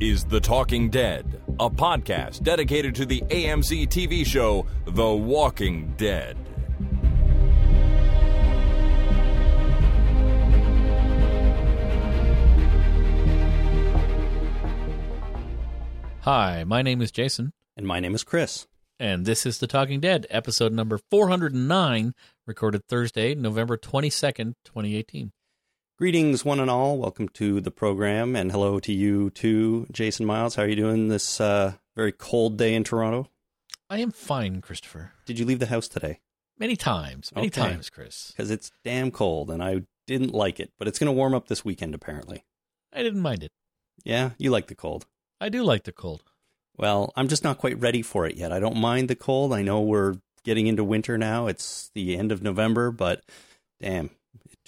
is The Talking Dead, a podcast dedicated to the AMC TV show The Walking Dead. Hi, my name is Jason, And my name is Chris. and this is The Talking Dead, episode number 409, recorded Thursday, November 22nd, 2018. Greetings, one and all. Welcome to the program, and hello to you too, Jason Miles. How are you doing this uh, very cold day in Toronto? I am fine, Christopher. Did you leave the house today? Many times, many Okay. times, Chris. Because it's damn cold, and I didn't like it. But it's going to warm up this weekend, apparently. I didn't mind it. Yeah, you like the cold. I do like the cold. Well, I'm just not quite ready for it yet. I don't mind the cold. I know we're getting into winter now. It's the end of November, but damn,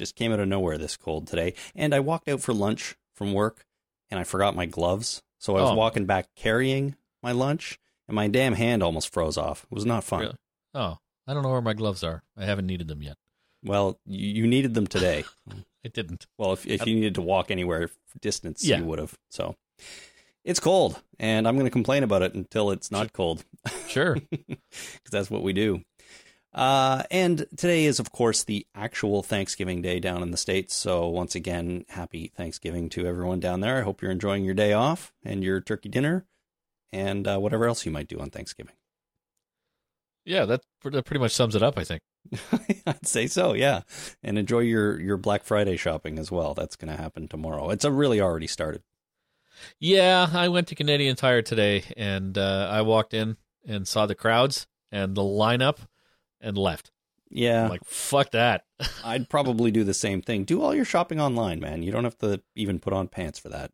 just came out of nowhere this cold today. And I walked out for lunch from work and I forgot my gloves. So I was Oh. walking back carrying my lunch and my damn hand almost froze off. It was not fun. Really? Oh, I don't know where my gloves are. I haven't needed them yet. Well, you, needed them today. I didn't. well, if, if you needed to walk anywhere distance, Yeah. you would have. So it's cold and I'm going to complain about it until it's not cold. Sure. because that's what we do. Uh, and today is, of course, the actual Thanksgiving Day down in the States. So, once again, happy Thanksgiving to everyone down there. I hope you're enjoying your day off and your turkey dinner and uh, whatever else you might do on Thanksgiving. yeah, that, that pretty much sums it up, I think. I'd say so, yeah. And enjoy your, your Black Friday shopping as well. That's going to happen tomorrow. It's a really already started. Yeah, I went to Canadian Tire today and uh, I walked in and saw the crowds and the lineup and left. Yeah, I'm like, fuck that. I'd probably do the same thing. Do all your shopping online, man. You don't have to even put on pants for that.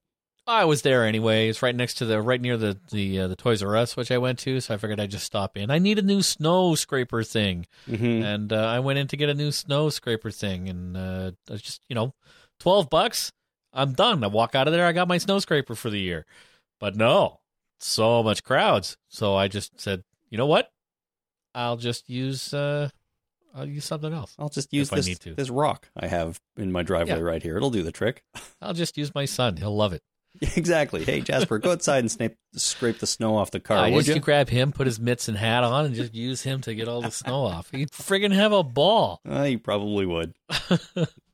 I was there anyway. It's right next to the right near the the uh, the Toys R Us, which I went to. So I figured I'd just stop in. I need a new snow scraper thing, hmm and uh, I went in to get a new snow scraper thing, and uh, I just you know, twelve bucks. I'm done. I walk out of there. I got my snow scraper for the year. But no, so much crowds. So I just said, you know what? I'll just use uh, I'll use something else. I'll just use this, need to. this rock I have in my driveway Yeah. right here. It'll do the trick. I'll just use my son. He'll love it. exactly. Hey, Jasper, go outside and snape, scrape the snow off the car, I would used you? to grab him, put his mitts and hat on, and just use him to get all the snow off. He'd friggin' have a ball. Uh, you probably would.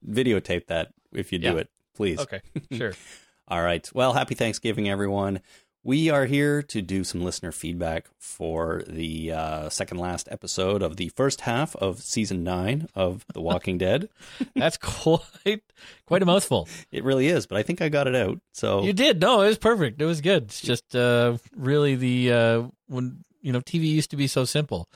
Videotape that if you do Yeah. it, please. Okay, sure. All right. Well, happy Thanksgiving, everyone. We are here to do some listener feedback for the uh, second last episode of the first half of season nine of The Walking Dead. That's quite quite a mouthful. It really is, but I think I got it out. So You did. No, it was perfect. It was good. It's just uh, really the uh, when you know TV used to be so simple.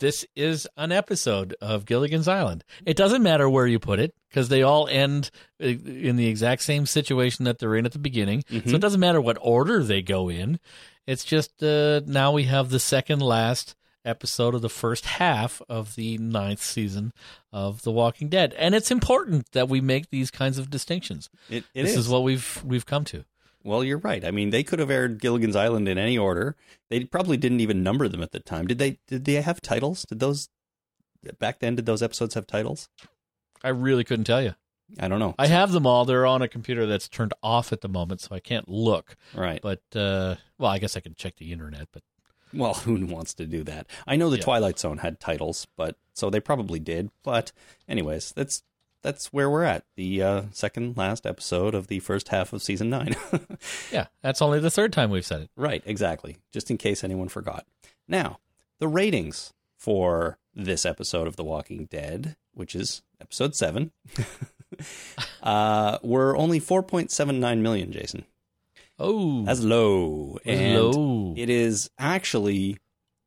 This is an episode of Gilligan's Island. It doesn't matter where you put it because they all end uh, in the exact same situation that they're in at the beginning. So Mhm. it doesn't matter what order they go in. It's just uh, now we have the second last episode of the first half of the ninth season of The Walking Dead, and it's important that we make these kinds of distinctions. it, it this is. is what we've we've come to. Well, you're right. I mean, they could have aired Gilligan's Island in any order. They probably didn't even number them at the time. Did they? Did they have titles? Did those back then? Did those episodes have titles? I really couldn't tell you. I don't know. I have them all. They're on a computer that's turned off at the moment, so I can't look. right. But uh, well, I guess I can check the internet. But Well, who wants to do that? I know the Yeah. Twilight Zone had titles, but so they probably did. But anyways, that's that's where we're at. The uh, second last episode of the first half of season nine. yeah, that's only the third time we've said it. right. Exactly. Just in case anyone forgot. Now, the ratings for this episode of The Walking Dead, which is episode seven, uh, were only 4.79 million, Jason. Oh, That's low. And low. it is actually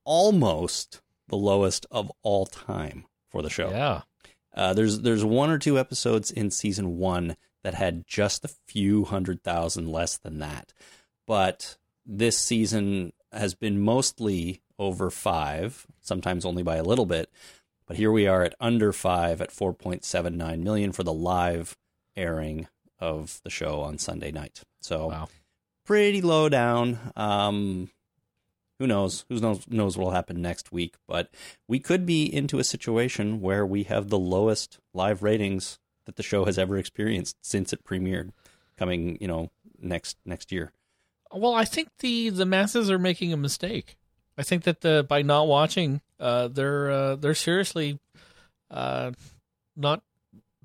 almost the lowest of all time for the show. yeah. Uh, there's there's one or two episodes in season one that had just a few hundred thousand less than that, but this season has been mostly over five, sometimes only by a little bit. But here we are at under five at 4.79 million for the live airing of the show on Sunday night. So Wow. pretty low down. Um, who knows? Who knows knows what'll happen next week? But we could be into a situation where we have the lowest live ratings that the show has ever experienced since it premiered, coming you know next next year. Well, I think the the masses are making a mistake. I think that the by not watching, uh, they're uh, they're seriously uh, not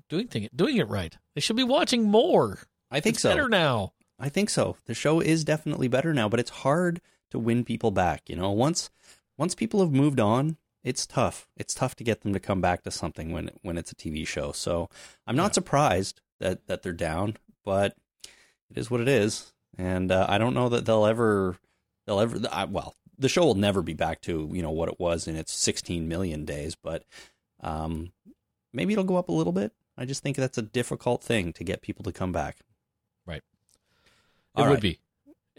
doing thing, doing it right. They should be watching more. I think It's so. better now. I think so. The show is definitely better now, but it's hard to win people back. You know, once once people have moved on, it's tough. It's tough to get them to come back to something when when it's a TV show. So I'm not Yeah. surprised that that they're down, but it is what it is, and uh, I don't know that they'll ever they'll ever. I, well, the show will never be back to you know what it was in its 16 million days, but um, maybe it'll go up a little bit. I just think that's a difficult thing to get people to come back. Right. It All would right. be.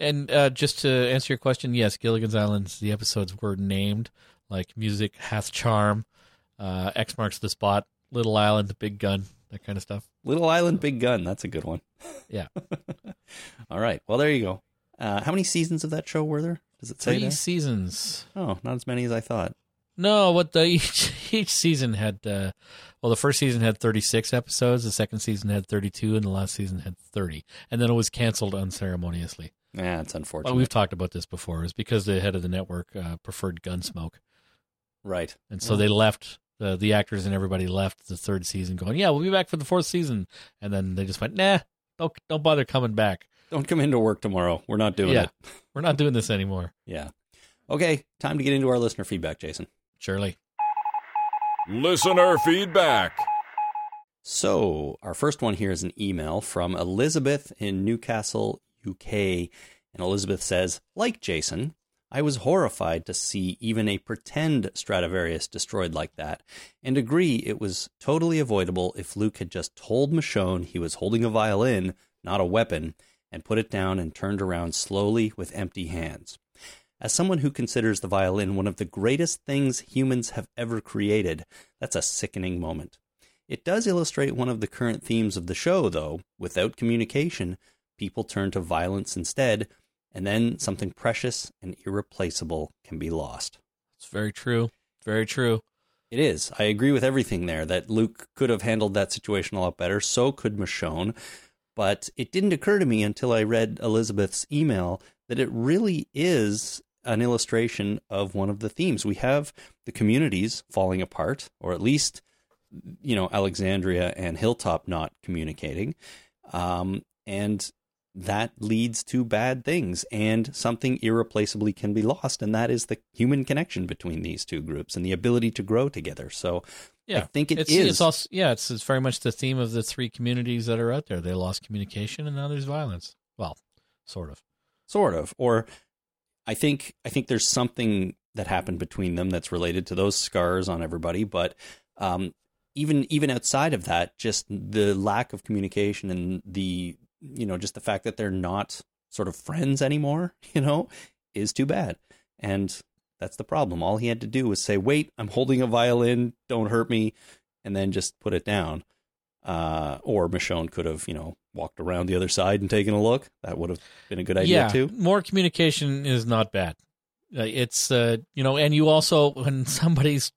And uh, just to answer your question, yes, Gilligan's Island, the episodes were named like Music Hath Charm, uh, X Marks the Spot, Little Island, The Big Gun, that kind of stuff. Little Island Big Gun. That's a good one. Yeah. All right. Well, there you go. Uh, how many seasons of that show were there? Does it say Three seasons. Oh, not as many as I thought. No, what the each each season had uh well the first season had 36 episodes, the second season had 32 and the last season had 30. And then it was canceled unceremoniously. Yeah, it's unfortunate. Well, we've talked about this before. It was because the head of the network uh, preferred Gunsmoke. right. And so Well- they left the the actors and everybody left the third season going, "Yeah, we'll be back for the fourth season." And then they just went, "Nah, don't don't bother coming back. Don't come into work tomorrow. We're not doing Yeah. it. We're not doing this anymore." Yeah. Okay, time to get into our listener feedback, Jason. Surely. Listener feedback. So, our first one here is an email from Elizabeth in Newcastle, UK. And Elizabeth says, like Jason, I was horrified to see even a pretend Stradivarius destroyed like that, and agree it was totally avoidable if Luke had just told Michonne he was holding a violin, not a weapon, and put it down and turned around slowly with empty hands. As someone who considers the violin one of the greatest things humans have ever created, that's a sickening moment. It does illustrate one of the current themes of the show, though. Without communication, people turn to violence instead, and then something precious and irreplaceable can be lost. It's very true. Very true. It is. I agree with everything there that Luke could have handled that situation a lot better. So could Michonne. But it didn't occur to me until I read Elizabeth's email that it really is an illustration of one of the themes. We have the communities falling apart, or at least, you know, Alexandria and Hilltop not communicating. Um, and that leads to bad things and something irreplaceably can be lost and that is the human connection between these two groups and the ability to grow together so Yeah. i think it it's, is. it's also yeah, it's, it's very much the theme of the three communities that are out there. They lost communication and now there's violence. Well, sort of. sort of or i think i think there's something that happened between them that's related to those scars on everybody but um even even outside of that just the lack of communication and the you know just the fact that they're not sort of friends anymore you know is too bad and that's the problem all he had to do was say wait i'm holding a violin don't hurt me and then just put it down uh, or Michonne could have, you know, walked around the other side and taken a look. That would have been a good idea yeah, too. more communication is not bad. Uh, it's uh, you know, and you also when somebody's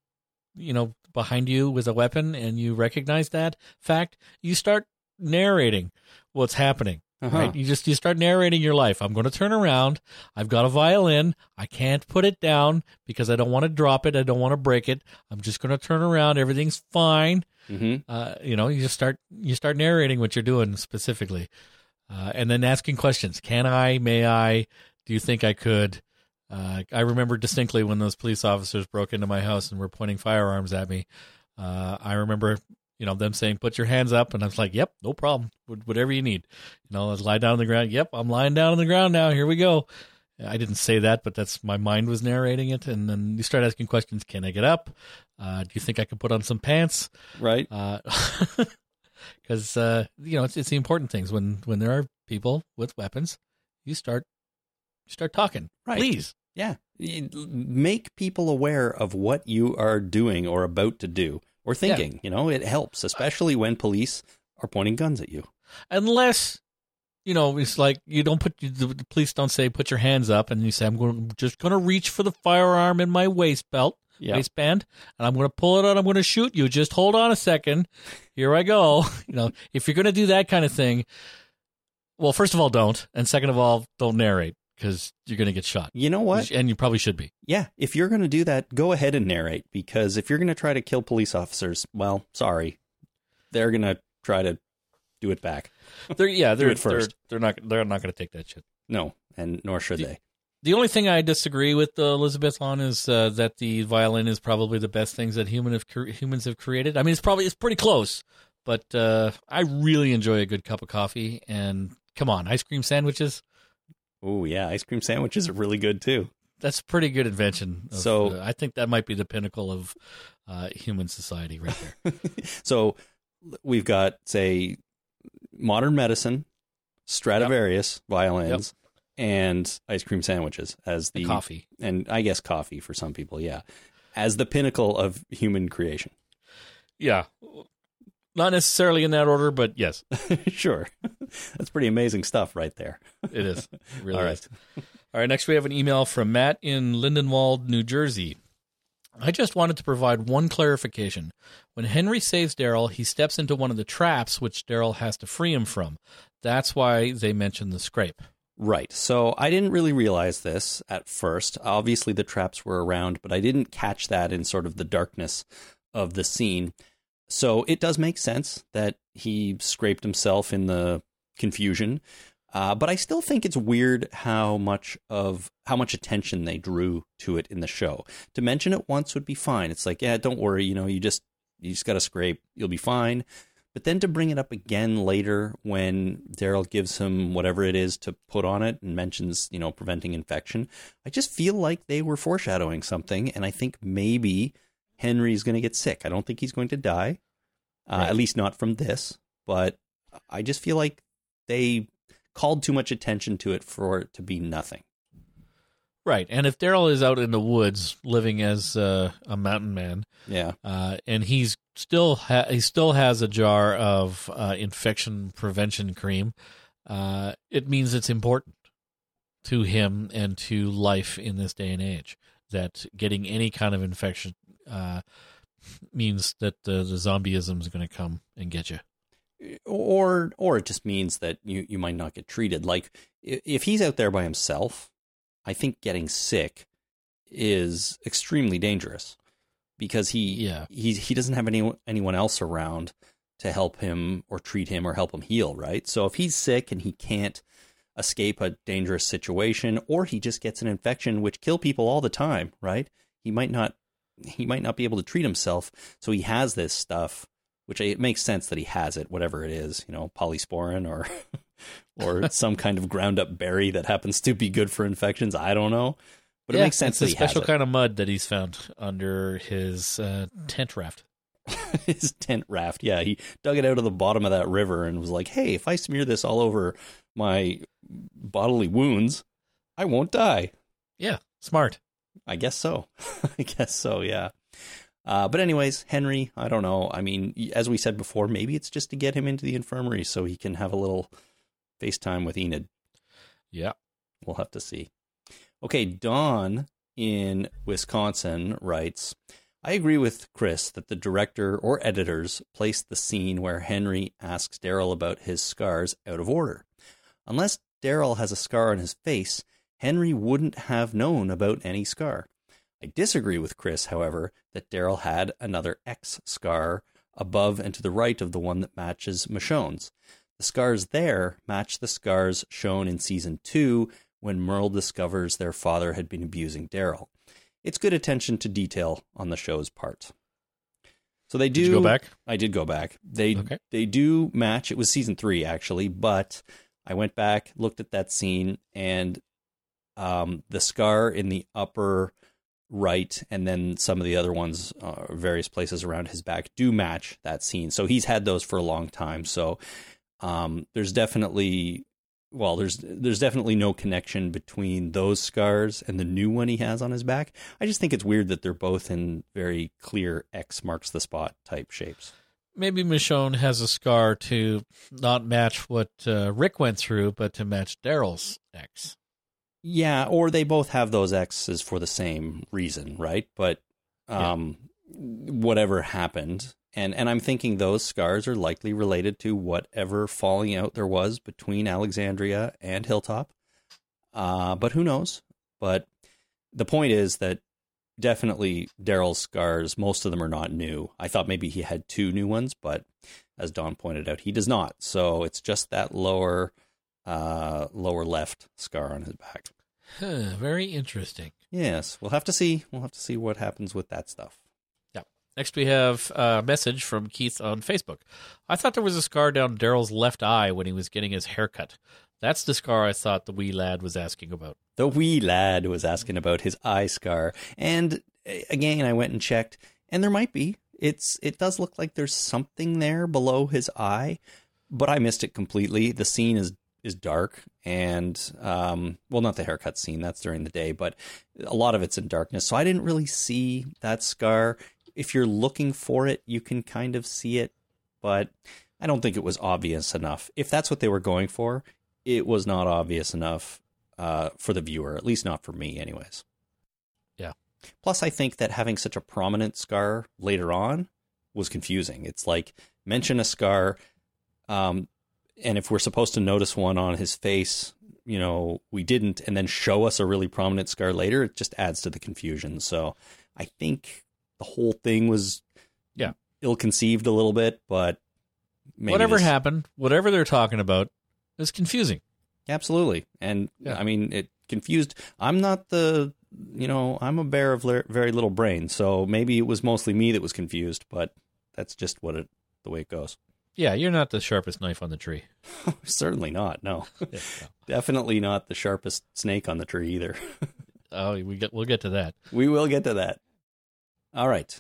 you know behind you with a weapon and you recognize that fact, you start narrating what's happening. Uh-huh. Right? You just you start narrating your life. I'm going to turn around. I've got a violin. I can't put it down because I don't want to drop it. I don't want to break it. I'm just going to turn around. Everything's fine. hmm Uh, you know, you just start you start narrating what you're doing specifically, uh, and then asking questions. Can I? May I? Do you think I could? Uh, I remember distinctly when those police officers broke into my house and were pointing firearms at me. Uh, I remember, you know, them saying, "Put your hands up," and I was like, "Yep, no problem. Whatever you need." You know, let's lie down on the ground. Yep, I'm lying down on the ground now. Here we go. I didn't say that, but that's my mind was narrating it, and then you start asking questions. Can I get up? Uh, do you think I can put on some pants? Right. because uh, you know it's, it's the important things when when there are people with weapons you start you start talking Right. please Yeah. Make people aware of what you are doing or about to do or thinking. You know, it helps, especially when police are pointing guns at you. unless you know it's like you don't put the police don't say put your hands up and you say i'm going just going to reach for the firearm in my waist belt Yeah. waistband and i'm going to pull it out i'm going to shoot you just hold on a second here i go you know if you're going to do that kind of thing well first of all don't and second of all don't narrate because you're going to get shot. You know what? And you probably should be. Yeah, if you're going to do that, go ahead and narrate because if you're going to try to kill police officers, well, sorry, they're going to try to do it back. They're yeah, they're first. They're, they're not they're not going to take that shit. No, and nor should The- they. The only thing I disagree with uh, Elizabeth on is uh, that the violin is probably the best things that human have cre- humans have created. I mean, it's probably it's pretty close, but uh, I really enjoy a good cup of coffee. And come on, ice cream sandwiches. Oh yeah, ice cream sandwiches are really good too. That's a pretty good invention. of- So- uh, I think that might be the pinnacle of uh, human society right there. so we've got say modern medicine, Stradivarius violins, and ice cream sandwiches as the The coffee. and I guess coffee for some people, yeah, as the pinnacle of human creation. Yeah. Not necessarily in that order, but yes, sure, that's pretty amazing stuff right there. it is. It really All right. is. All right, next we have an email from Matt in Lindenwold, New Jersey. I just wanted to provide one clarification. When Henry saves Daryl, he steps into one of the traps which Daryl has to free him from. That's why they mention the scrape. Right. So I didn't really realize this at first. Obviously, the traps were around, but I didn't catch that in sort of the darkness of the scene. So it does make sense that he scraped himself in the confusion. Uh, but I still think it's weird how much of how much attention they drew to it in the show. To mention it once would be fine. It's like, yeah, don't worry, you know, you just you just got to scrape, you'll be fine. But then to bring it up again later when Daryl gives him whatever it is to put on it and mentions, you know, preventing infection, I just feel like they were foreshadowing something. And I think maybe Henry's going to get sick. I don't think he's going to die, uh, Right. at least not from this. But I just feel like they called too much attention to it for it to be nothing. Right. And if Daryl is out in the woods living as uh, a mountain man, Yeah. uh, and he's still ha- he still has a jar of uh, infection prevention cream, uh, it means it's important to him and to life in this day and age that getting any kind of infection uh, means that uh, the zombieism is going to come and get you. or or it just means that you you might not get treated like if he's out there by himself i think getting sick is extremely dangerous because he Yeah. he he doesn't have any anyone else around to help him or treat him or help him heal right so if he's sick and he can't escape a dangerous situation or he just gets an infection which kill people all the time right he might not he might not be able to treat himself so he has this stuff which it makes sense that he has it, whatever it is, you know, polysporin or or some kind of ground up berry that happens to be good for infections. I don't know, but it makes sense It's that a he has special kind of mud that he's found under his uh, tent raft. His tent raft, yeah, he dug it out of the bottom of that river and was like, "Hey, if I smear this all over my bodily wounds, I won't die." Yeah, smart. I guess so. I guess so, yeah. Uh, but anyways, Henry, I don't know. I mean, as we said before, maybe it's just to get him into the infirmary so he can have a little FaceTime with Enid. Yeah. We'll have to see. Okay, Don in Wisconsin writes I agree with Chris that the director or editors placed the scene where Henry asks Daryl about his scars out of order. Unless Daryl has a scar on his face, Henry wouldn't have known about any scar. I disagree with Chris, however, that Daryl had another X scar above and to the right of the one that matches Michonne's. The scars there match the scars shown in season two when Merle discovers their father had been abusing Daryl. It's good attention to detail on the show's part. So they do Did you go back? I did go back. They Okay. they do match. It was season three actually, but I went back, looked at that scene, and um, the scar in the upper right, and then some of the other ones, uh, various places around his back, do match that scene. So he's had those for a long time. So um, there's definitely well, there's there's definitely no connection between those scars and the new one he has on his back. I just think it's weird that they're both in very clear X marks the spot type shapes. Maybe Michonne has a scar to not match what uh, Rick went through, but to match Daryl's ex. Yeah, or they both have those X's for the same reason, right? But um, whatever happened, and and I'm thinking those scars are likely related to whatever falling out there was between Alexandria and Hilltop. Uh, but who knows? But the point is that definitely Daryl's scars, most of them are not new. I thought maybe he had two new ones, but as Don pointed out, he does not. So it's just that lower uh, lower left scar on his back. Very interesting. Yes, we'll have to see. We'll have to see what happens with that stuff. Yeah. Next, we have a message from Keith on Facebook. I thought there was a scar down Daryl's left eye when he was getting his haircut. That's the scar I thought the wee lad was asking about. The wee lad was asking about his eye scar, and again, I went and checked, and there might be. It's it does look like there's something there below his eye, but I missed it completely. The scene is is dark, and um, well, not the haircut scene. That's during the day, but a lot of it's in darkness, so I didn't really see that scar if you're looking for it, you can kind of see it, but I don't think it was obvious enough. If that's what they were going for, it was not obvious enough uh, for the viewer, at least not for me, anyways. Yeah. Plus, I think that having such a prominent scar later on was confusing. It's like mention a scar, um, and if we're supposed to notice one on his face, you know, we didn't, and then show us a really prominent scar later, it just adds to the confusion. So I think the whole thing was yeah ill conceived a little bit, but whatever this... happened, whatever they're talking about, is confusing. Absolutely, and yeah. I mean it confused. I'm not the you know I'm a bear of very little brain, so maybe it was mostly me that was confused, but that's just what it the way it goes. Yeah, you're not the sharpest knife on the tree. Certainly not. No. yeah, no. definitely not the sharpest snake on the tree either. oh, we get we'll get to that. We will get to that. All right.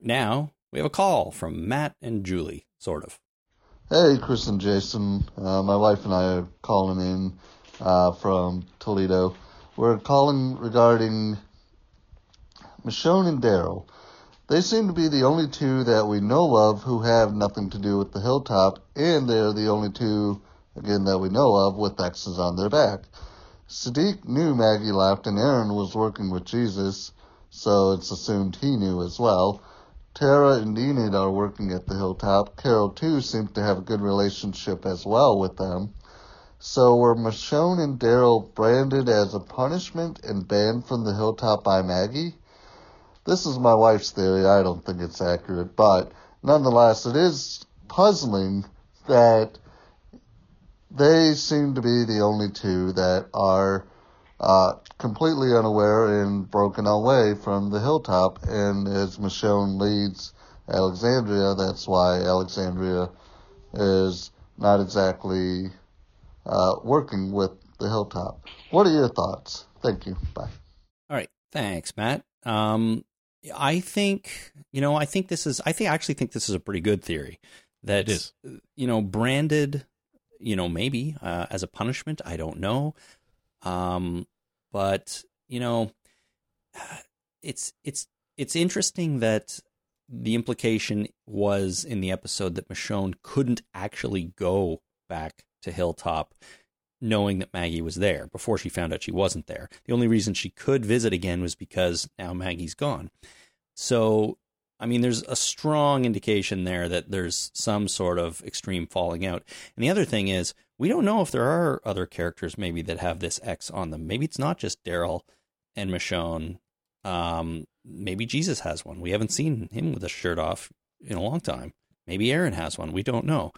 Now we have a call from Matt and Julie, sort of. Hey, Chris and Jason. Uh, my wife and I are calling in uh, from Toledo. We're calling regarding Michonne and Daryl. They seem to be the only two that we know of who have nothing to do with the hilltop, and they're the only two, again, that we know of with X's on their back. Siddiq knew Maggie left and Aaron was working with Jesus so it's assumed he knew as well. Tara and Enid are working at the hilltop. Carol, too, seems to have a good relationship as well with them. So were Michonne and Daryl branded as a punishment and banned from the hilltop by Maggie? This is my wife's theory. I don't think it's accurate, but nonetheless, it is puzzling that they seem to be the only two that are uh, completely unaware and broken away from the hilltop. And as Michonne leads Alexandria, that's why Alexandria is not exactly uh, working with the hilltop. What are your thoughts? Thank you. Bye. All right. Thanks, Matt. Um, I think you know. I think this is. I think I actually think this is a pretty good theory. That is, you know, branded. You know, maybe uh, as a punishment. I don't know. Um, but you know, it's it's it's interesting that the implication was in the episode that Michonne couldn't actually go back to Hilltop knowing that Maggie was there before she found out she wasn't there. The only reason she could visit again was because now Maggie's gone. So, I mean, there's a strong indication there that there's some sort of extreme falling out. And the other thing is, we don't know if there are other characters maybe that have this X on them. Maybe it's not just Daryl and Michonne. Um, maybe Jesus has one. We haven't seen him with a shirt off in a long time. Maybe Aaron has one. We don't know.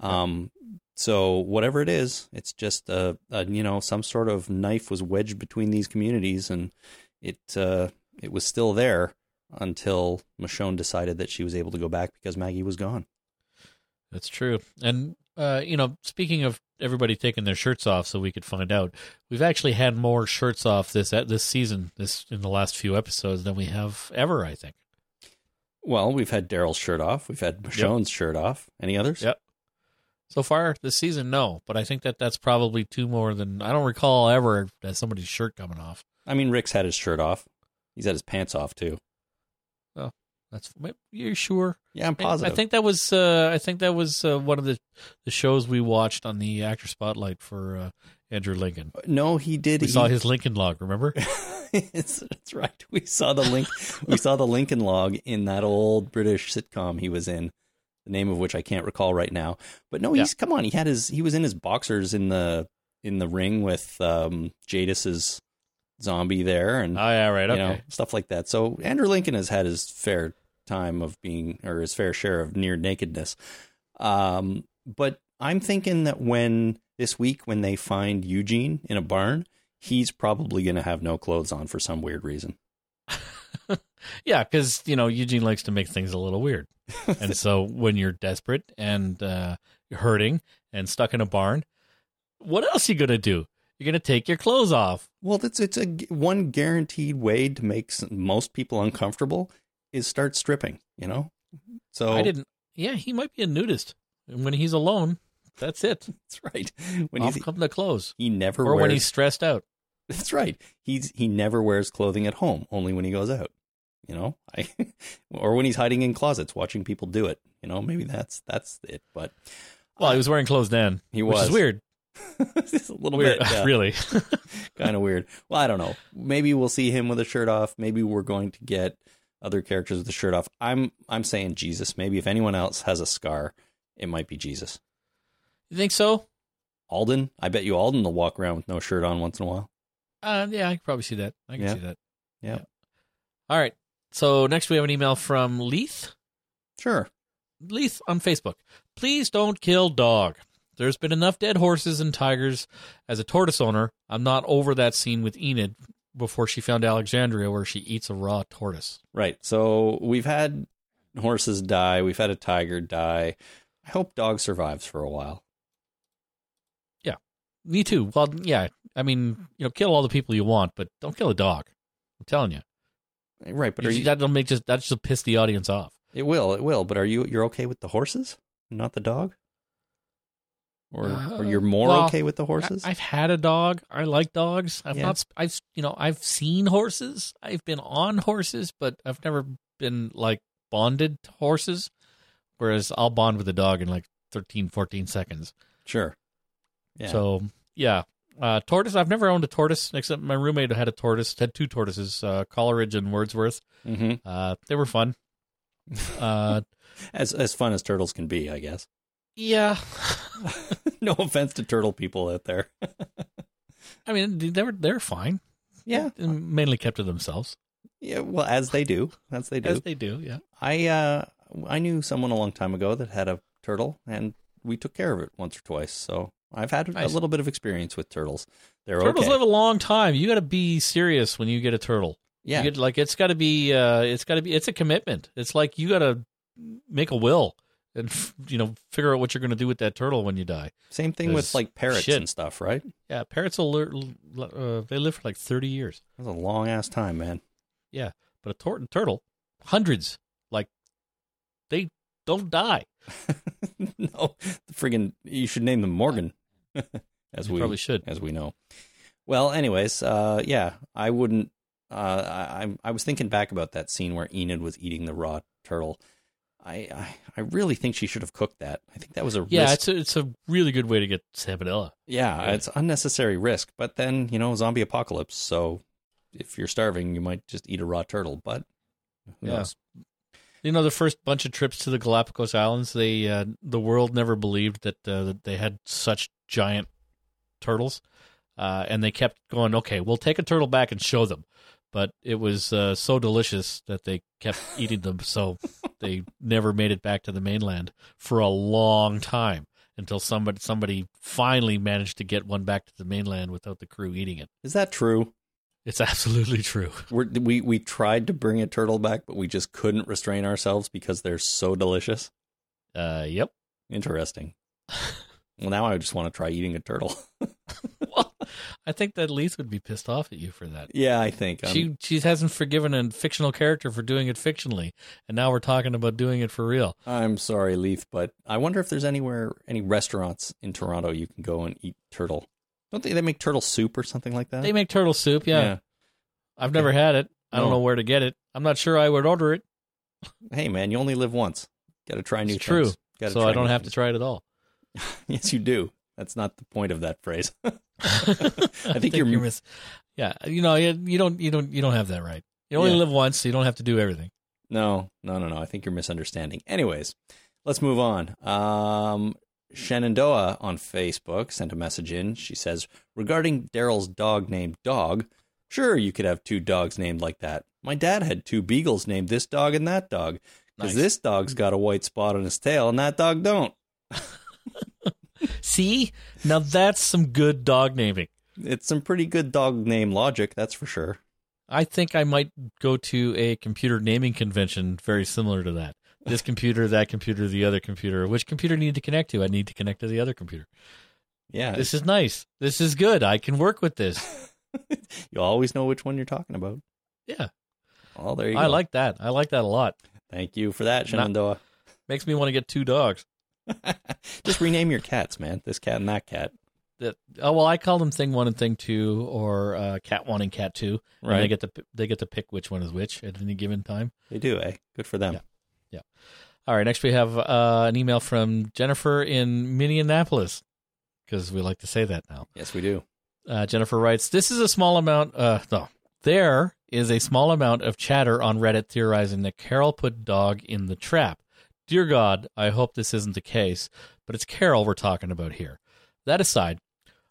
Um, so whatever it is, it's just a, a, you know some sort of knife was wedged between these communities, and it uh, it was still there until Michonne decided that she was able to go back because Maggie was gone. That's true. And uh, you know, speaking of everybody taking their shirts off so we could find out, we've actually had more shirts off this at this season, this in the last few episodes than we have ever. I think. Well, we've had Daryl's shirt off. We've had Michonne's yep. shirt off. Any others? Yep. So far this season, no. But I think that that's probably two more than I don't recall ever as somebody's shirt coming off. I mean, Rick's had his shirt off. He's had his pants off too. Oh, that's you're sure? Yeah, I'm positive. I, I think that was uh, I think that was uh, one of the the shows we watched on the Actor Spotlight for uh, Andrew Lincoln. No, he did. We he... saw his Lincoln log. Remember? that's right. We saw the link. we saw the Lincoln log in that old British sitcom he was in. The name of which I can't recall right now. But no, he's yeah. come on. He had his. He was in his boxers in the in the ring with um, Jadis's zombie there, and Oh yeah, right. Okay. know stuff like that. So Andrew Lincoln has had his fair time of being, or his fair share of near nakedness. Um, but I'm thinking that when this week when they find Eugene in a barn, he's probably going to have no clothes on for some weird reason. Yeah, because you know Eugene likes to make things a little weird, and so when you're desperate and uh, hurting and stuck in a barn, what else are you gonna do? You're gonna take your clothes off. Well, it's it's a one guaranteed way to make s- most people uncomfortable is start stripping. You know, so I didn't. Yeah, he might be a nudist, and when he's alone, that's it. That's right. When Off he's come the clothes, he never or wears. when he's stressed out. That's right. He's he never wears clothing at home, only when he goes out. You know, I or when he's hiding in closets watching people do it. You know, maybe that's that's it. But Well, he uh, was wearing clothes then. He which was. is weird. it's a little Weird, bit yeah, really. kind of weird. Well, I don't know. Maybe we'll see him with a shirt off. Maybe we're going to get other characters with the shirt off. I'm I'm saying Jesus. Maybe if anyone else has a scar, it might be Jesus. you think so? Alden, I bet you Alden will walk around with no shirt on once in a while. Uh, yeah, I can probably see that. I can Yeah. see that. Yeah. All right. So next we have an email from Leith. Sure. Leith on Facebook. Please don't kill dog. There's been enough dead horses and tigers. As a tortoise owner, I'm not over that scene with Enid before she found Alexandria where she eats a raw tortoise. Right. So we've had horses die. We've had a tiger die. I hope dog survives for a while. Yeah. Me too. Well, yeah. I mean, you know, kill all the people you want, but don't kill a dog. I'm telling you. Right. But are you? that'll make just that just piss the audience off. It will. It will. But are you? You're okay with the horses, not the dog? Or, or you're uh, more well, okay with the horses? I, have had a dog. I like dogs. I've Yeah. not. I've you know I've seen horses. I've been on horses, but I've never been like bonded to horses. Whereas I'll bond with a dog in like 13, 14 seconds. sure. Yeah. So yeah, uh, tortoise. I've never owned a tortoise except my roommate had a tortoise. Had two tortoises, uh, Coleridge and Wordsworth. hmm Uh, they were fun. Uh, as as fun as turtles can be, I guess. yeah. no offense to turtle people out there. I mean, they were they're fine. Yeah. They mainly kept to themselves, Yeah. Well, as they do, as they do. as they do. Yeah. I uh I knew someone a long time ago that had a turtle, and we took care of it once or twice. So I've had Nice. a little bit of experience with turtles. They're Turtles okay. live a long time. You got to be serious when you get a turtle. yeah. Get, like it's got to be. Uh, it's got to be. It's a commitment. It's like you got to make a will and f- you know figure out what you're going to do with that turtle when you die. Same thing with like parrots shit. and stuff, right? Yeah, parrots will uh, they live for like thirty years. That's a long ass time, man. Yeah, but a tor- turtle, hundreds. Like they don't die. no, friggin' you should name them Morgan, as You we probably should. as we know. Well, anyways, uh, yeah, I wouldn't. Uh, I I- I was thinking back about that scene where Enid was eating the raw turtle. I I, I really think she should have cooked that. I think that was a Yeah, risk. it's a, it's a really good way to get salmonella. yeah, Really. it's unnecessary risk. But then you know, zombie apocalypse. So if you're starving, you might just eat a raw turtle. But who Yeah. knows? You know, the first bunch of trips to the Galapagos Islands, they uh, the world never believed that uh, that they had such giant turtles, uh, and they kept going. Okay, we'll take a turtle back and show them, but it was uh, so delicious that they kept eating them. So they never made it back to the mainland for a long time until somebody somebody finally managed to get one back to the mainland without the crew eating it. Is that true? It's absolutely true. We're, we we tried to bring a turtle back, but we just couldn't restrain ourselves because they're so delicious. Uh, yep. Interesting. well, now I just want to try eating a turtle. well, I think that Leith would be pissed off at you for that. yeah, I think. um, she she hasn't forgiven a fictional character for doing it fictionally, and now we're talking about doing it for real. I'm sorry, Leith, but I wonder if there's anywhere, any restaurants in Toronto you can go and eat turtle. Don't they? They make turtle soup or something like that. They make turtle soup. Yeah, I've never had it. I don't No. know where to get it. I'm not sure I would order it, Hey, man, you only live once. Got to try new It's true. things. Gotta so I don't have to try it at all. yes, you do. That's not the point of that phrase. I think you're- mis- Yeah, you know, you, you don't you don't you don't have that right. You only Yeah. live once, so you don't have to do everything. No, no, no, no. I think you're misunderstanding. Anyways, let's move on. Um, Shenandoah on Facebook sent a message in. She says, regarding Daryl's dog named Dog, sure, you could have two dogs named like that. My dad had two beagles named this dog and that dog. Because Nice. this dog's got a white spot on his tail and that dog don't. See, now that's some good dog naming. It's some pretty good dog name logic, that's for sure. I think I might go to a computer naming convention very similar to that. This computer, that computer, the other computer. Which computer I need to connect to? I need to connect to the other computer. Yeah, This is nice. This is good. I can work with this. you always know which one you're talking about. Yeah, Oh, there you go. I like that. I like that a lot. Thank you for that, Shenandoah. Makes me want to get two dogs. Just rename your cats, man. This cat and that cat. That oh well, I call them thing one and thing two, or uh, cat one and cat two. And Right. they get to they get to pick which one is which at any given time. They do, eh? Good for them. Yeah. All right, next we have uh, an email from Jennifer in Minneapolis because we like to say that now. Yes, we do. Uh, Jennifer writes, "This is a small amount. Uh, no, there is a small amount of chatter on Reddit theorizing that Carol put dog in the trap. Dear God, I hope this isn't the case, but it's Carol we're talking about here. That aside,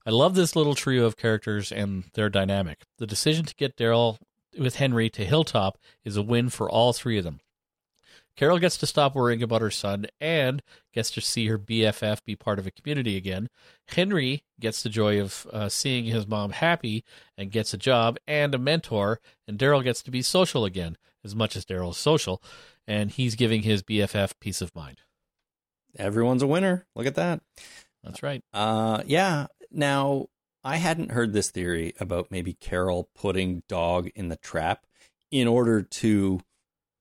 I love this little trio of characters and their dynamic. The decision to get Daryl with Henry to Hilltop is a win for all three of them. Carol gets to stop worrying about her son and gets to see her BFF be part of a community again. Henry gets the joy of uh, seeing his mom happy and gets a job and a mentor, and Daryl gets to be social again, as much as Daryl is social, and he's giving his BFF peace of mind. Everyone's a winner. Look at that. That's right. Uh, yeah. Now, I hadn't heard this theory about maybe Carol putting dog in the trap in order to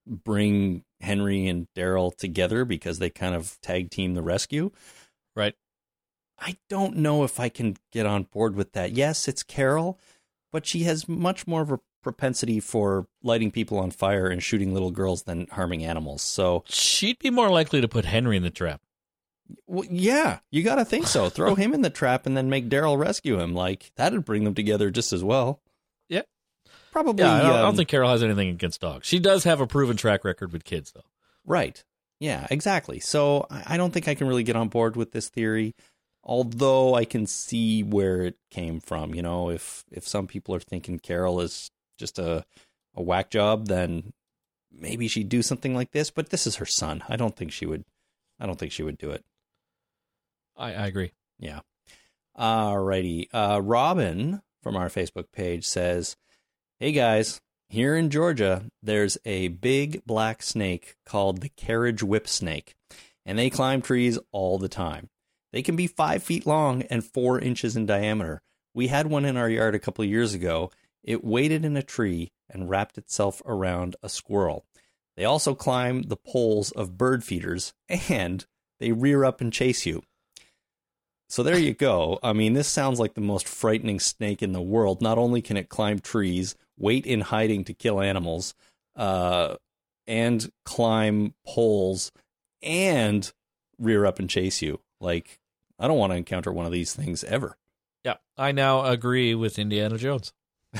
bring Henry and Daryl together because they kind of tag team the rescue. Right. I don't know if I can get on board with that. Yes, it's Carol, but she has much more of a propensity for lighting people on fire and shooting little girls than harming animals. So, She'd be more likely to put Henry in the trap. well, yeah, you got to think so. Throw him in the trap and then make Daryl rescue him. Like, that'd bring them together just as well. Yeah. Probably. Yeah, I don't, I don't um, think Carol has anything against dogs. She does have a proven track record with kids, though. Right. Yeah, exactly. So I don't think I can really get on board with this theory, although I can see where it came from. You know, if if some people are thinking Carol is just a a whack job, then maybe she'd do something like this. But this is her son. I don't think she would. I don't think she would do it. I, I agree. Yeah. Alrighty. Uh, Robin from our Facebook page says, Hey guys, here in Georgia, there's a big black snake called the carriage whip snake, and they climb trees all the time. They can be five feet long and four inches in diameter. We had one in our yard a couple of years ago. It waited in a tree and wrapped itself around a squirrel. They also climb the poles of bird feeders and they rear up and chase you. So there you go. I mean, this sounds like the most frightening snake in the world. Not only can it climb trees, wait in hiding to kill animals, uh, and climb poles, and rear up and chase you. Like, I don't want to encounter one of these things ever. Yeah, I now agree with Indiana Jones.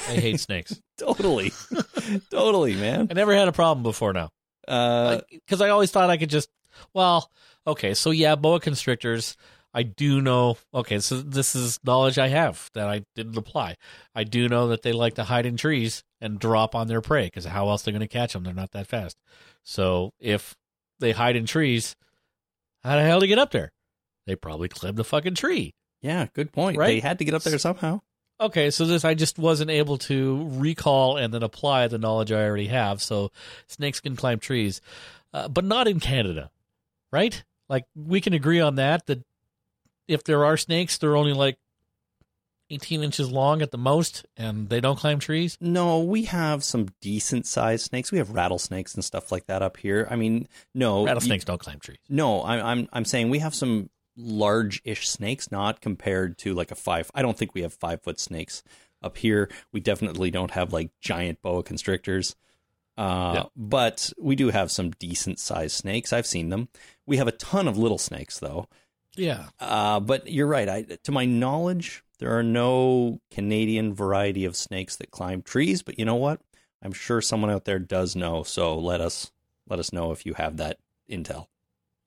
I hate snakes. Totally, totally, man. I never had a problem before now. Uh, because I always thought I could just, well, okay, so yeah, boa constrictors. I do know. Okay, so this is knowledge I have that I didn't apply. I do know that they like to hide in trees and drop on their prey because how else they're going to catch them? They're not that fast. So if they hide in trees, how the hell do they get up there? They probably climb the fucking tree. yeah, good point. Right? They had to get up there somehow. Okay, so this I just wasn't able to recall and then apply the knowledge I already have. So snakes can climb trees, uh, but not in Canada, right? Like we can agree on that. That if there are snakes, they're only like eighteen inches long at the most, and they don't climb trees. No, we have some decent sized snakes. We have rattlesnakes and stuff like that up here. I mean, no, Rattlesnakes don't climb trees. No, I'm I'm I'm saying we have some large-ish snakes, not compared to like a five. I don't think we have five foot snakes up here. We definitely don't have like giant boa constrictors. Uh, Yeah. But we do have some decent sized snakes. I've seen them. We have a ton of little snakes though. Yeah, Uh, but you're right. I, to my knowledge, there are no Canadian variety of snakes that climb trees. But you know what? I'm sure someone out there does know. So let us let us know if you have that intel.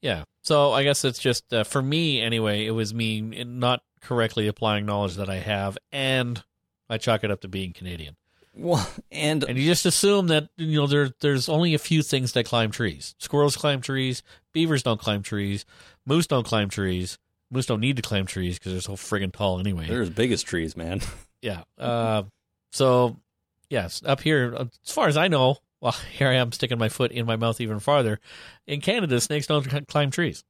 Yeah. So I guess it's just uh, for me anyway. It was me not correctly applying knowledge that I have, and I chalk it up to being Canadian. Well, and And you just assume that you know there there's only a few things that climb trees. Squirrels climb trees. Beavers don't climb trees. Moose don't climb trees. Moose don't need to climb trees because they're so friggin' tall anyway. they're as big as trees, man. Yeah. Uh, so, yes, up here, as far as I know, well, here I am sticking my foot in my mouth even farther. In Canada, snakes don't c- climb trees.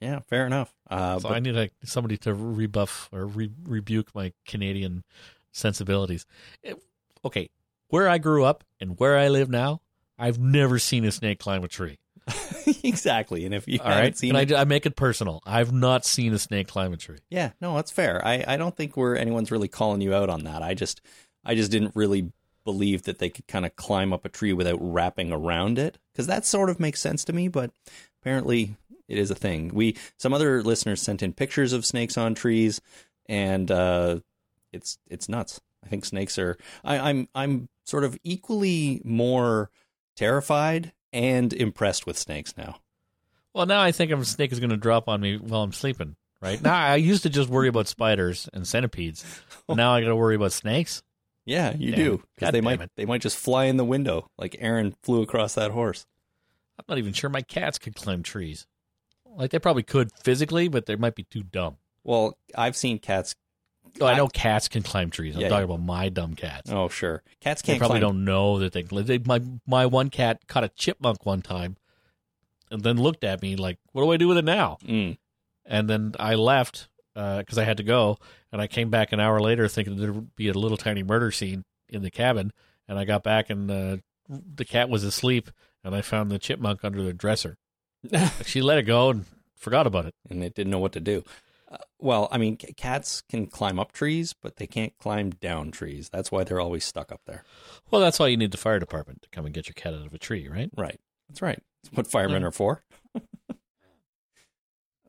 yeah, fair enough. Uh, So but I need a, somebody to rebuff or re- rebuke my Canadian sensibilities. It- okay, where I grew up and where I live now, I've never seen a snake climb a tree. exactly. And if you All haven't right, seen and it, I, I make it personal. I've not seen a snake climb a tree. yeah, no, that's fair. I, I don't think we're anyone's really calling you out on that. I just I just didn't really believe that they could kind of climb up a tree without wrapping around it because that sort of makes sense to me. But apparently, it is a thing. We some other listeners sent in pictures of snakes on trees, and uh, it's it's nuts. I think snakes are. I, I'm I'm sort of equally more terrified and impressed with snakes now. Well, now I think a snake is going to drop on me while I'm sleeping. Right now, I used to just worry about spiders and centipedes. Now I got to worry about snakes. Yeah, you Damn do because they might it. they might just fly in the window like Aaron flew across that horse. I'm not even sure my cats could climb trees. Like they probably could physically, but they might be too dumb. Well, I've seen cats. Oh, I know cats can climb trees. I'm Yeah, talking about my dumb cats. Oh, sure, cats can't They probably climb. don't know that they, they. My my one cat caught a chipmunk one time, and then looked at me like, "What do I do with it now?" Mm. And then I left because I had to go, and I came back an hour later thinking there would be a little tiny murder scene in the cabin, and I got back and uh, the cat was asleep, and I found the chipmunk under the dresser. she let it go and forgot about it. and it didn't know what to do. Uh, well, I mean, c- cats can climb up trees, but they can't climb down trees. That's why they're always stuck up there. Well, that's why you need the fire department to come and get your cat out of a tree, right? Right. That's right. That's what firemen are for.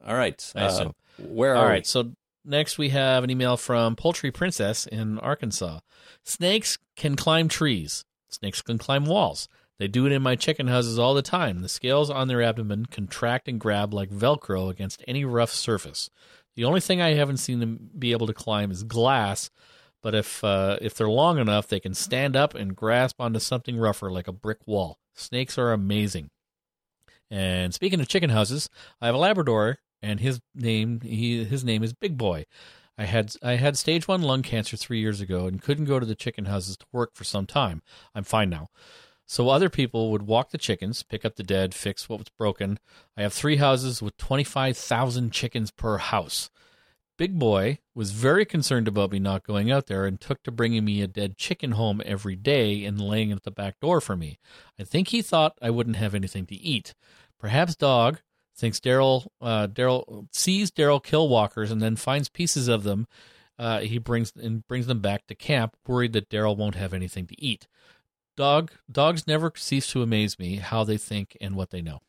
All right. I uh. Where are All we? So next we have an email from Poultry Princess in Arkansas. Snakes can climb trees. Snakes can climb walls. They do it in my chicken houses all the time. The scales on their abdomen contract and grab like Velcro against any rough surface. The only thing I haven't seen them be able to climb is glass, but if uh, if they're long enough, they can stand up and grasp onto something rougher like a brick wall. Snakes are amazing. And speaking of chicken houses, I have a Labrador, and his name he his name is Big Boy. I had I had stage one lung cancer three years ago and couldn't go to the chicken houses to work for some time. I'm fine now. So other people would walk the chickens, pick up the dead, fix what was broken. I have three houses with 25,000 chickens per house. Big Boy was very concerned about me not going out there and took to bringing me a dead chicken home every day and laying it at the back door for me. I think he thought I wouldn't have anything to eat. Perhaps Dog thinks Daryl uh, Daryl sees Daryl kill walkers and then finds pieces of them. Uh, he brings and brings them back to camp, worried that Daryl won't have anything to eat. Dog dogs never cease to amaze me how they think and what they know.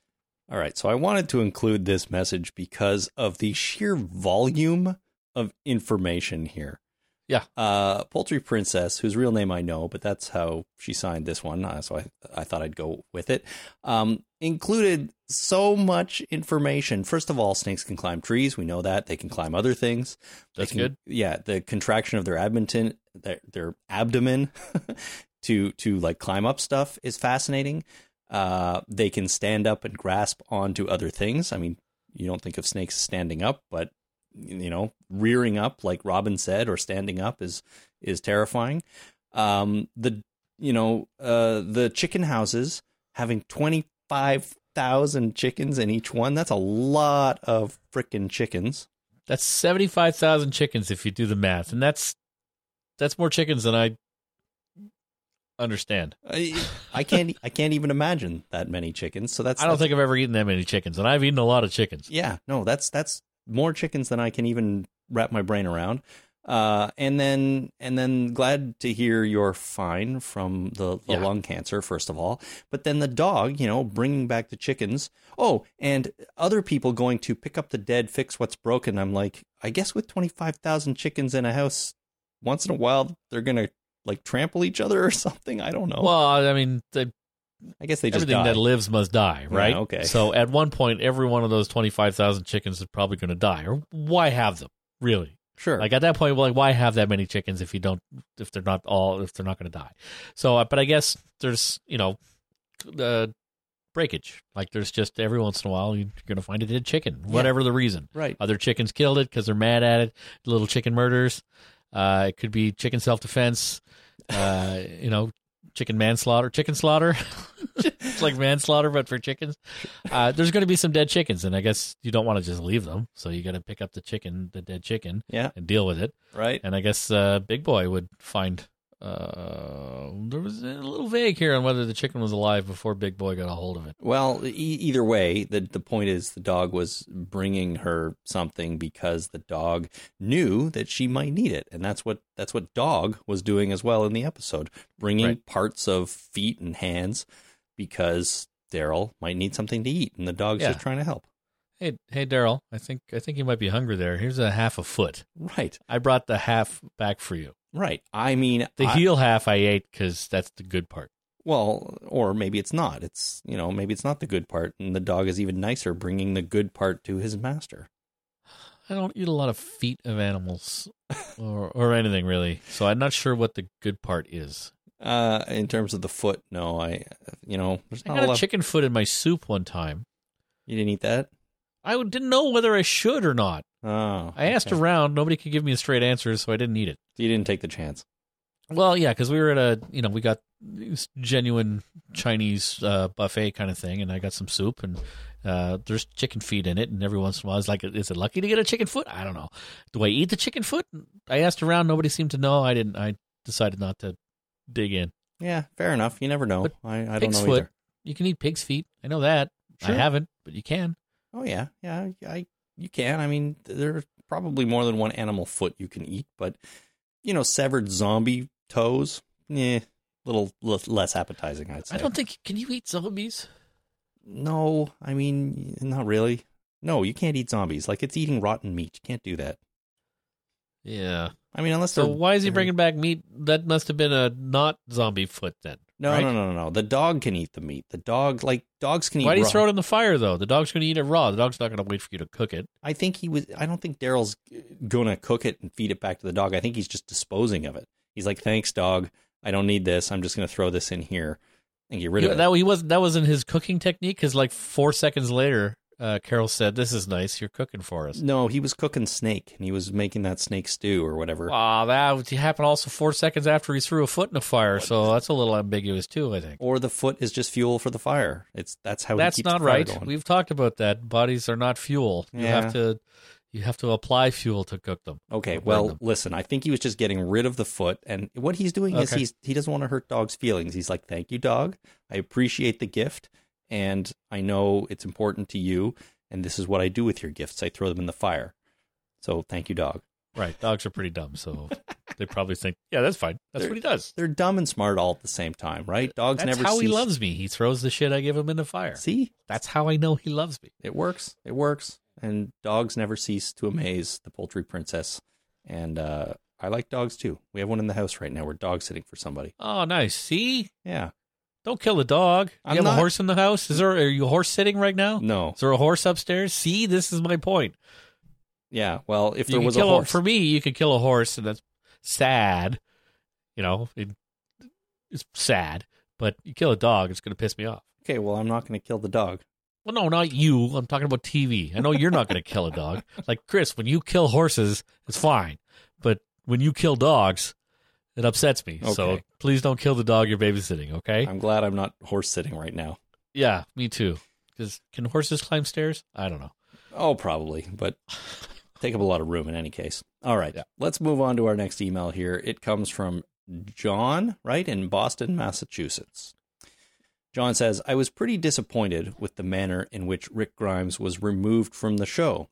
All right. So I wanted to include this message because of the sheer volume of information here. Yeah. Uh, Poultry Princess, whose real name I know, but that's how she signed this one. Uh, so I, I thought I'd go with it. Um, included so much information. First of all, snakes can climb trees. We know that. They can climb other things. That's can- good. Yeah. The contraction of their abdomen, their, their abdomen to, to like climb up stuff is fascinating. Uh, they can stand up and grasp onto other things. I mean, you don't think of snakes standing up, but you know, rearing up, like Robin said, or standing up is is terrifying. Um, the you know, uh, the chicken houses having twenty five thousand chickens in each one. That's a lot of freaking chickens. That's seventy five thousand chickens if you do the math, and that's that's more chickens than I understand. I, I can't I can't even imagine that many chickens. So that's I don't that's- think I've ever eaten that many chickens, and I've eaten a lot of chickens. Yeah, no, that's that's more chickens than I can even wrap my brain around. Uh, and then and then glad to hear you're fine from the, the Yeah. lung cancer first of all. But then the dog, you know, bringing back the chickens. Oh, and other people going to pick up the dead, fix what's broken. I'm like, I guess with twenty five thousand chickens in a house, once in a while they're gonna like trample each other or something. I don't know. Well, I mean, they I guess they just everything die. that lives must die, right? okay. So at one point, every one of those twenty five thousand chickens is probably going to die. Or why have them? Really? Sure. Like at that point, like why have that many chickens if you don't, if they're not all, if they're not going to die? So, uh, but I guess there's, you know, uh, breakage. Like there's just every once in a while you're going to find a dead chicken, whatever the reason. right. Other chickens killed it because they're mad at it. Little chicken murders. Uh, it could be chicken self defense. Uh, you know, chicken manslaughter, chicken slaughter. it's like manslaughter, but for chickens. Uh, there's going to be some dead chickens, and I guess you don't want to just leave them. So you got to pick up the chicken, the dead chicken, Yeah. and deal with it. Right. And I guess uh, Big Boy would find. Uh, there was a little vague here on whether the chicken was alive before Big Boy got a hold of it. Well, e- either way, the the point is the dog was bringing her something because the dog knew that she might need it, and that's what that's what dog was doing as well in the episode, bringing Right. parts of feet and hands because Daryl might need something to eat, and the dog's Yeah. just trying to help. Hey, hey, Daryl, I think I think you might be hungry there. Here's a half a foot. Right, I brought the half back for you. right. I mean, The I- heel half I ate because that's the good part. Well, or maybe it's not. It's you know maybe it's not the good part, and the dog is even nicer, bringing the good part to his master. I don't eat a lot of feet of animals or or anything really, so I'm not sure what the good part is. Uh, in terms of the foot, no, I you know there's I not got a a lot. chicken foot in my soup one time. you didn't eat that. I didn't know whether I should or not. Oh, I asked okay. around. Nobody could give me a straight answer, so I didn't eat it. You didn't take the chance. Well, yeah, because we were at a, you know, we got this genuine Chinese uh, buffet kind of thing, and I got some soup, and uh, there's chicken feet in it, and every once in a while, I was like, is it lucky to get a chicken foot? I don't know. Do I eat the chicken foot? I asked around. Nobody seemed to know. I didn't. I decided not to dig in. Yeah, fair enough. You never know. But I, I don't know foot. either. You can eat pig's feet. I know that. Sure. I haven't, but you can. Oh yeah, yeah. I you can. I mean, there's probably more than one animal foot you can eat, but you know, severed zombie toes, eh, little, little less appetizing. I'd say. I don't think. Can you eat zombies? No, I mean, not really. No, you can't eat zombies. Like it's eating rotten meat. You can't do that. Yeah. I mean, unless So why is he bringing back meat? That must have been a not zombie foot then. No, right? no, no, no, no. The dog can eat the meat. The dog, like dogs, can eat. Why do you raw. throw it in the fire though? The dog's going to eat it raw. The dog's not going to wait for you to cook it. I think he was. I don't think Daryl's gonna cook it and feed it back to the dog. I think he's just disposing of it. He's like, "Thanks, dog. I don't need this. I'm just gonna throw this in here and get rid You- of it." that he was that wasn't his cooking technique because like four seconds later, uh, Carol said, "This is nice. You're cooking for us." no, he was cooking snake and he was making that snake stew or whatever. Wow, that happened also four seconds after he threw a foot in the fire. So that's a little ambiguous too. I think Or the foot is just fuel for the fire. It's that's how he that's not right. going. We've talked about that. Bodies are not fuel. You Yeah. have to you have to apply fuel to cook them. Okay, well, them. listen. I think he was just getting rid of the foot, and what he's doing is Okay. he's he doesn't want to hurt dog's feelings. He's like, "Thank you, dog. I appreciate the gift, and I know it's important to you, and this is what I do with your gifts. I throw them in the fire. So, thank you, dog." Right. Dogs are pretty dumb, so they probably think, yeah, that's fine. That's They're- what he does. They're dumb and smart all at the same time, right? Dogs never cease. That's never how he loves me. He throws the shit I give him in the fire. See, That's how I know he loves me. it works. It works, and dogs never cease to amaze the poultry princess. And uh, I like dogs too. We have one in the house right now. We're dog sitting for somebody. Oh, nice. See, Yeah. Don't kill a dog. You I'm have not- a horse in the house. Is there? Are you horse sitting right now? No. Is there a horse upstairs? See, this is my point. Yeah. Well, if You there was a horse, for me, you could kill a horse, and that's sad. You know, it, it's sad. But you kill a dog, it's going to piss me off. Okay, well, I'm not going to kill the dog. Well, no, not you. I'm talking about TV. I know you're not going to kill a dog. Like Chris, when you kill horses, it's fine, but when you kill dogs, it upsets me. So please don't kill the dog you're babysitting. Okay? I'm glad I'm not horse sitting right now. Yeah, me too. Because can horses climb stairs? I don't know. Oh, probably, but take up a lot of room in any case. All right, Yeah. let's move on to our next email here. It comes from John, right, in Boston, Massachusetts. John says, I was pretty disappointed with the manner in which Rick Grimes was removed from the show.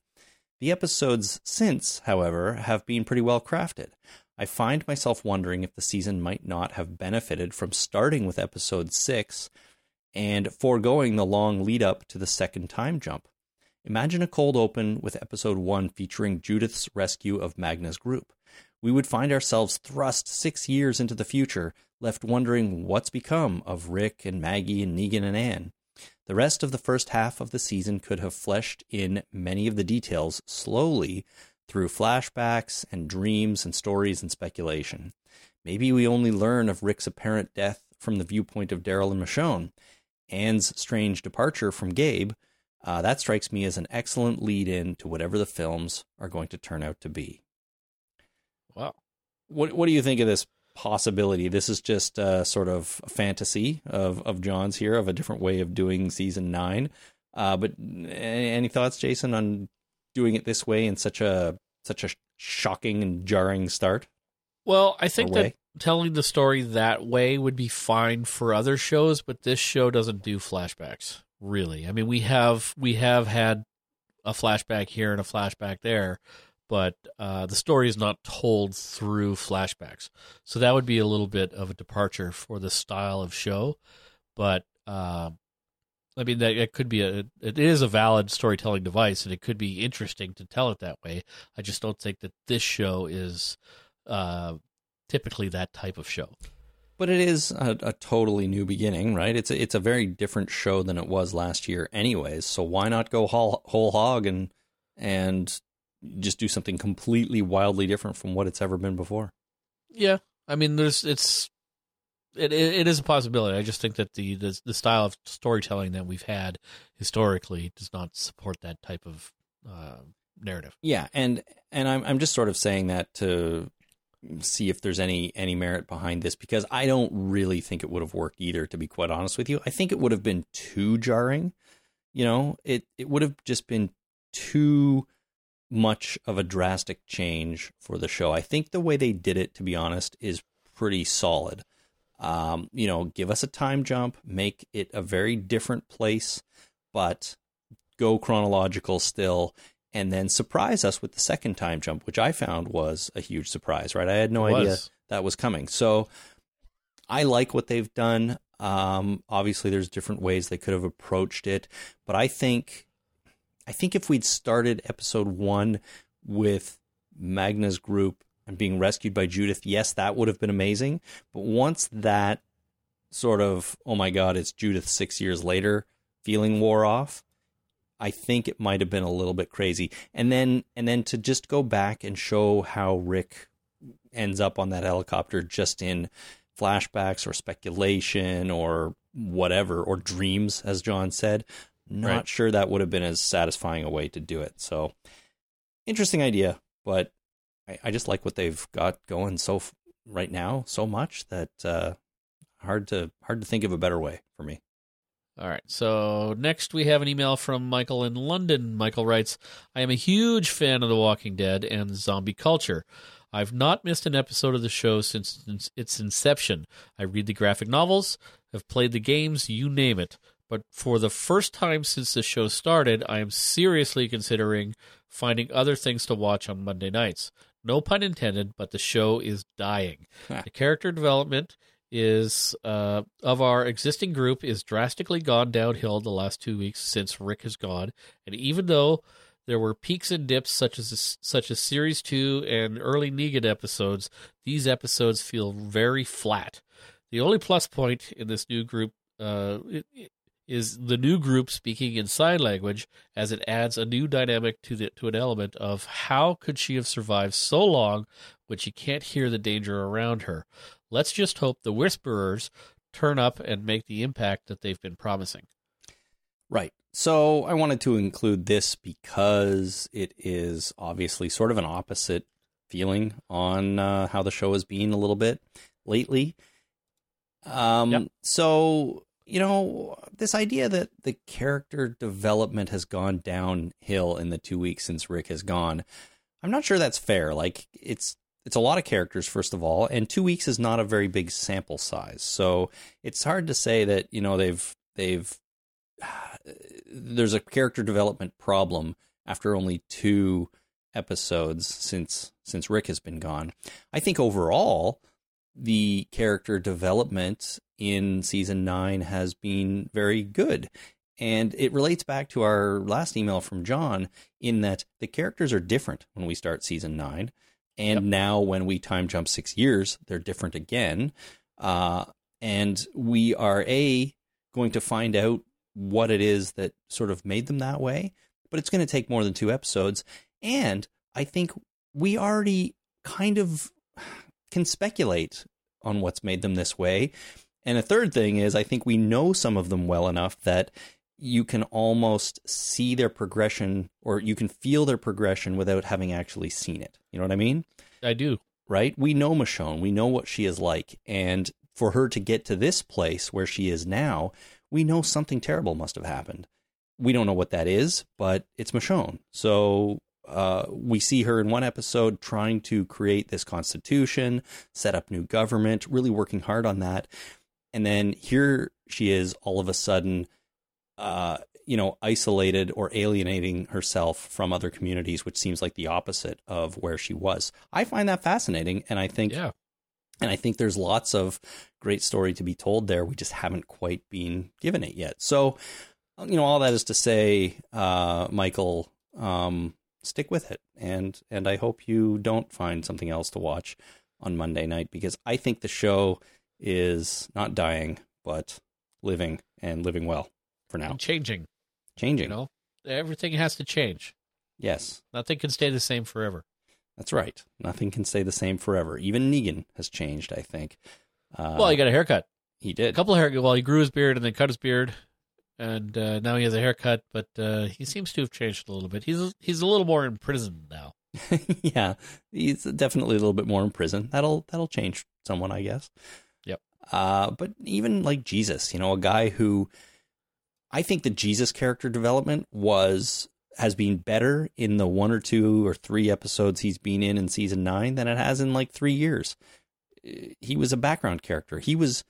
The episodes since, however, have been pretty well crafted. I find myself wondering if the season might not have benefited from starting with episode 6 and foregoing the long lead up to the second time jump. Imagine a cold open with episode 1 featuring Judith's rescue of Magna's group. We would find ourselves thrust six years into the future, left wondering what's become of Rick and Maggie and Negan and Anne. The rest of the first half of the season could have fleshed in many of the details slowly through flashbacks and dreams and stories and speculation. Maybe we only learn of Rick's apparent death from the viewpoint of Daryl and Michonne. Anne's strange departure from Gabe, uh, that strikes me as an excellent lead in to whatever the films are going to turn out to be. Wow. What What do you think of this possibility? This is just a sort of a fantasy of of John's here of a different way of doing season nine. Uh, but any, any thoughts, Jason, on doing it this way in such a such a shocking and jarring start? Well, I think that telling the story that way would be fine for other shows, but this show doesn't do flashbacks. Really, I mean, we have we have had a flashback here and a flashback there, but uh, the story is not told through flashbacks. So that would be a little bit of a departure for the style of show. But uh, I mean, that it could be a it is a valid storytelling device, and it could be interesting to tell it that way. I just don't think that this show is uh, typically that type of show. But it is a, a totally new beginning, right? It's a, it's a very different show than it was last year, anyways. So why not go whole, whole hog and and just do something completely wildly different from what it's ever been before? Yeah, I mean, there's it's it it, is a possibility. I just think that the, the the style of storytelling that we've had historically does not support that type of uh, narrative. Yeah, and and I'm I'm just sort of saying that to see if there's any any merit behind this because I don't really think it would have worked either. To be quite honest with you, I think it would have been too jarring. You know, it it would have just been too much of a drastic change for the show. I think the way they did it, to be honest, is pretty solid. Um, you know, give us a time jump, make it a very different place, but go chronological still, and then surprise us with the second time jump, which I found was a huge surprise, right? I had no idea that was coming. So I like what they've done. Um, obviously, there's different ways they could have approached it, but I think, I think if we'd started episode one with Magna's group and being rescued by Judith, yes, that would have been amazing. But once that sort of, oh my God, it's Judith six years later feeling wore off, I think it might have been a little bit crazy. And then, and then to just go back and show how Rick ends up on that helicopter just in flashbacks or speculation or whatever, or dreams, as John said. Not Right. sure that would have been as satisfying a way to do it. So, interesting idea, but I, I just like what they've got going so f- right now so much that uh, hard to hard to think of a better way for me. All right. So next we have an email from Michael in London. Michael writes, I am a huge fan of The Walking Dead and zombie culture. I've not missed an episode of the show since its- its inception. I read the graphic novels, have played the games, you name it. But for the first time since the show started, I am seriously considering finding other things to watch on Monday nights. No pun intended, but the show is dying. the character development is uh, of our existing group is drastically gone downhill the last two weeks since Rick has gone, and even though there were peaks and dips such as such as series two and early Negan episodes, these episodes feel very flat. The only plus point in this new group uh, is the new group speaking in sign language, as it adds a new dynamic to the to an element of how could she have survived so long when she can't hear the danger around her. Let's just hope the whisperers turn up and make the impact that they've been promising. Right. So I wanted to include this because it is obviously sort of an opposite feeling on uh, how the show has been a little bit lately. Um, Yep. So, you know, this idea that the character development has gone downhill in the two weeks since Rick has gone, I'm not sure that's fair. Like, it's it's a lot of characters first of all and two weeks is not a very big sample size so it's hard to say that you know they've they've there's a character development problem after only two episodes since since Rick has been gone. I think overall the character development in season 9 has been very good. And it relates back to our last email from John in that the characters are different when we start season 9 and Yep. now when we time jump 6 years they're different again. Uh, and we are a going to find out what it is that sort of made them that way, but it's going to take more than two episodes. And I think we already kind of can speculate on what's made them this way. And a third thing is, I think we know some of them well enough that you can almost see their progression or you can feel their progression without having actually seen it. You know what I mean? I do. Right? We know Michonne. We know what she is like. And for her to get to this place where she is now, we know something terrible must have happened. We don't know what that is, but it's Michonne. So uh, we see her in one episode trying to create this constitution, set up new government, really working hard on that. And then here she is all of a sudden uh, you know, isolated or alienating herself from other communities, which seems like the opposite of where she was. I find that fascinating, and I think, yeah. and I think there's lots of great story to be told there. We just haven't quite been given it yet. So, you know, all that is to say, uh, Michael, um, stick with it, and and I hope you don't find something else to watch on Monday night because I think the show is not dying but living and living well for now. And changing. Changing. You know, everything has to change. Yes. Nothing can stay the same forever. That's right. Nothing can stay the same forever. Even Negan has changed, I think. Uh, well, he got a haircut. He did. A couple of haircuts. Well, he grew his beard and then cut his beard, and uh, now he has a haircut. But uh, he seems to have changed a little bit. He's he's a little more in prison now. yeah, he's definitely a little bit more in prison. That'll that'll change someone, I guess. Yep. Uh, but even like Jesus, you know, a guy who I think the Jesus character development was has been better in the one or two or three episodes he's been in in season nine than it has in like three years. He was a background character. He was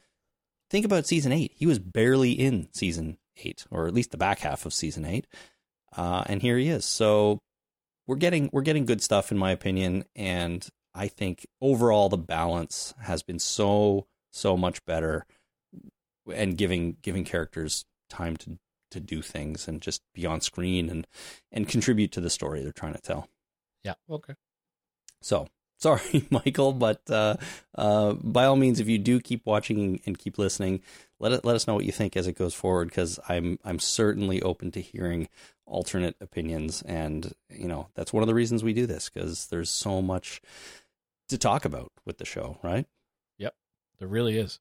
think about season eight. He was barely in season eight, or at least the back half of season eight. Uh, and here he is. So we're getting we're getting good stuff in my opinion, and I think overall the balance has been so so much better, and giving giving characters time to to do things and just be on screen and and contribute to the story they're trying to tell. Yeah. Okay. So sorry, Michael, but uh, uh, by all means, if you do keep watching and keep listening, let it let us know what you think as it goes forward because I'm I'm certainly open to hearing alternate opinions, and you know that's one of the reasons we do this because there's so much to talk about with the show, right? Yep, there really is.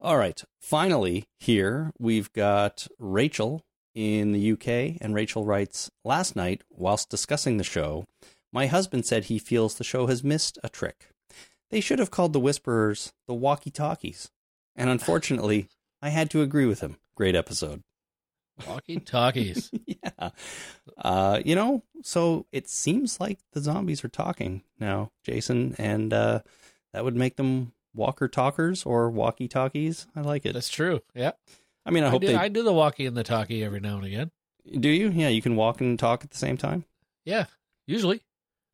All right. Finally, here we've got Rachel in the UK, and Rachel writes Last night, whilst discussing the show, my husband said he feels the show has missed a trick. They should have called the Whisperers the walkie talkies. And unfortunately, I had to agree with him. Great episode. Walkie talkies. yeah. Uh, you know, so it seems like the zombies are talking now, Jason, and uh, that would make them walker talkers or walkie talkies. I like it. That's true. Yeah. I mean, I, I hope do, they I do the walkie and the talkie every now and again. do. You? Yeah, you can walk and talk at the same time. Yeah, usually.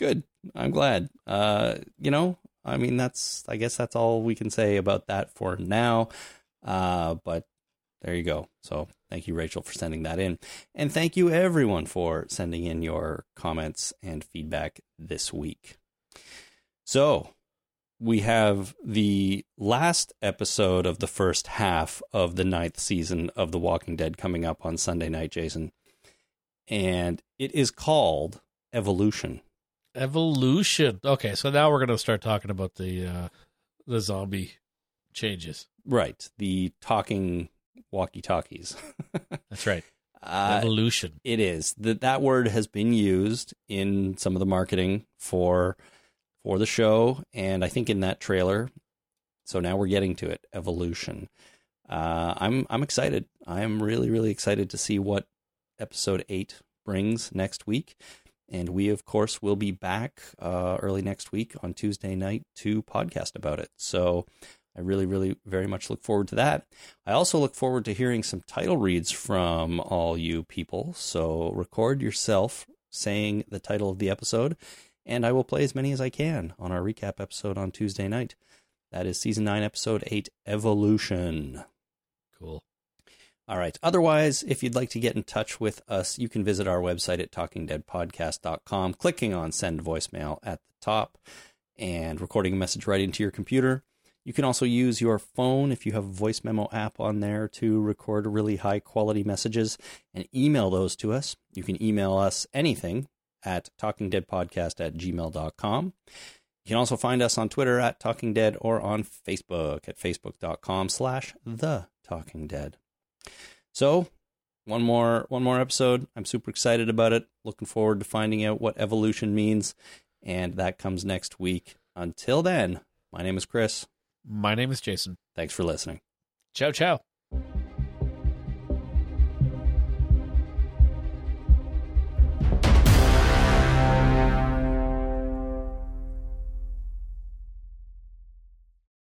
Good. I'm glad. Uh, you know, I mean, that's. I guess that's all we can say about that for now. Uh, but there you go. So thank you, Rachel, for sending that in, and thank you everyone for sending in your comments and feedback this week. So we have the last episode of the first half of the ninth season of The Walking Dead coming up on Sunday night, Jason. And it is called Evolution. Evolution. Okay, so now we're going to start talking about the uh, the zombie changes. Right. The talking walkie talkies. That's right. Uh, Evolution. it is. That that word has been used in some of the marketing for for the show, and I think in that trailer. So now we're getting to it. Evolution. Uh, I'm I'm excited. I'm really really excited to see what episode eight brings next week, and we of course will be back uh, early next week on Tuesday night to podcast about it. So I really really very much look forward to that. I also look forward to hearing some title reads from all you people. So record yourself saying the title of the episode and I will play as many as I can on our recap episode on Tuesday night. That is season 9, episode 8, Evolution. Cool. All right. Otherwise, if you'd like to get in touch with us, you can visit our website at talkingdeadpodcast.com, clicking on send voicemail at the top and recording a message right into your computer. You can also use your phone if you have a voice memo app on there to record really high quality messages and email those to us. You can email us anything at talkingdeadpodcast at gmail.com. You can also find us on Twitter at Talking Dead or on Facebook at facebook.com slash the Talking Dead. So one more one more episode. I'm super excited about it. Looking forward to finding out what evolution means. And that comes next week. Until then, my name is Chris. My name is Jason. Thanks for listening. Ciao, ciao.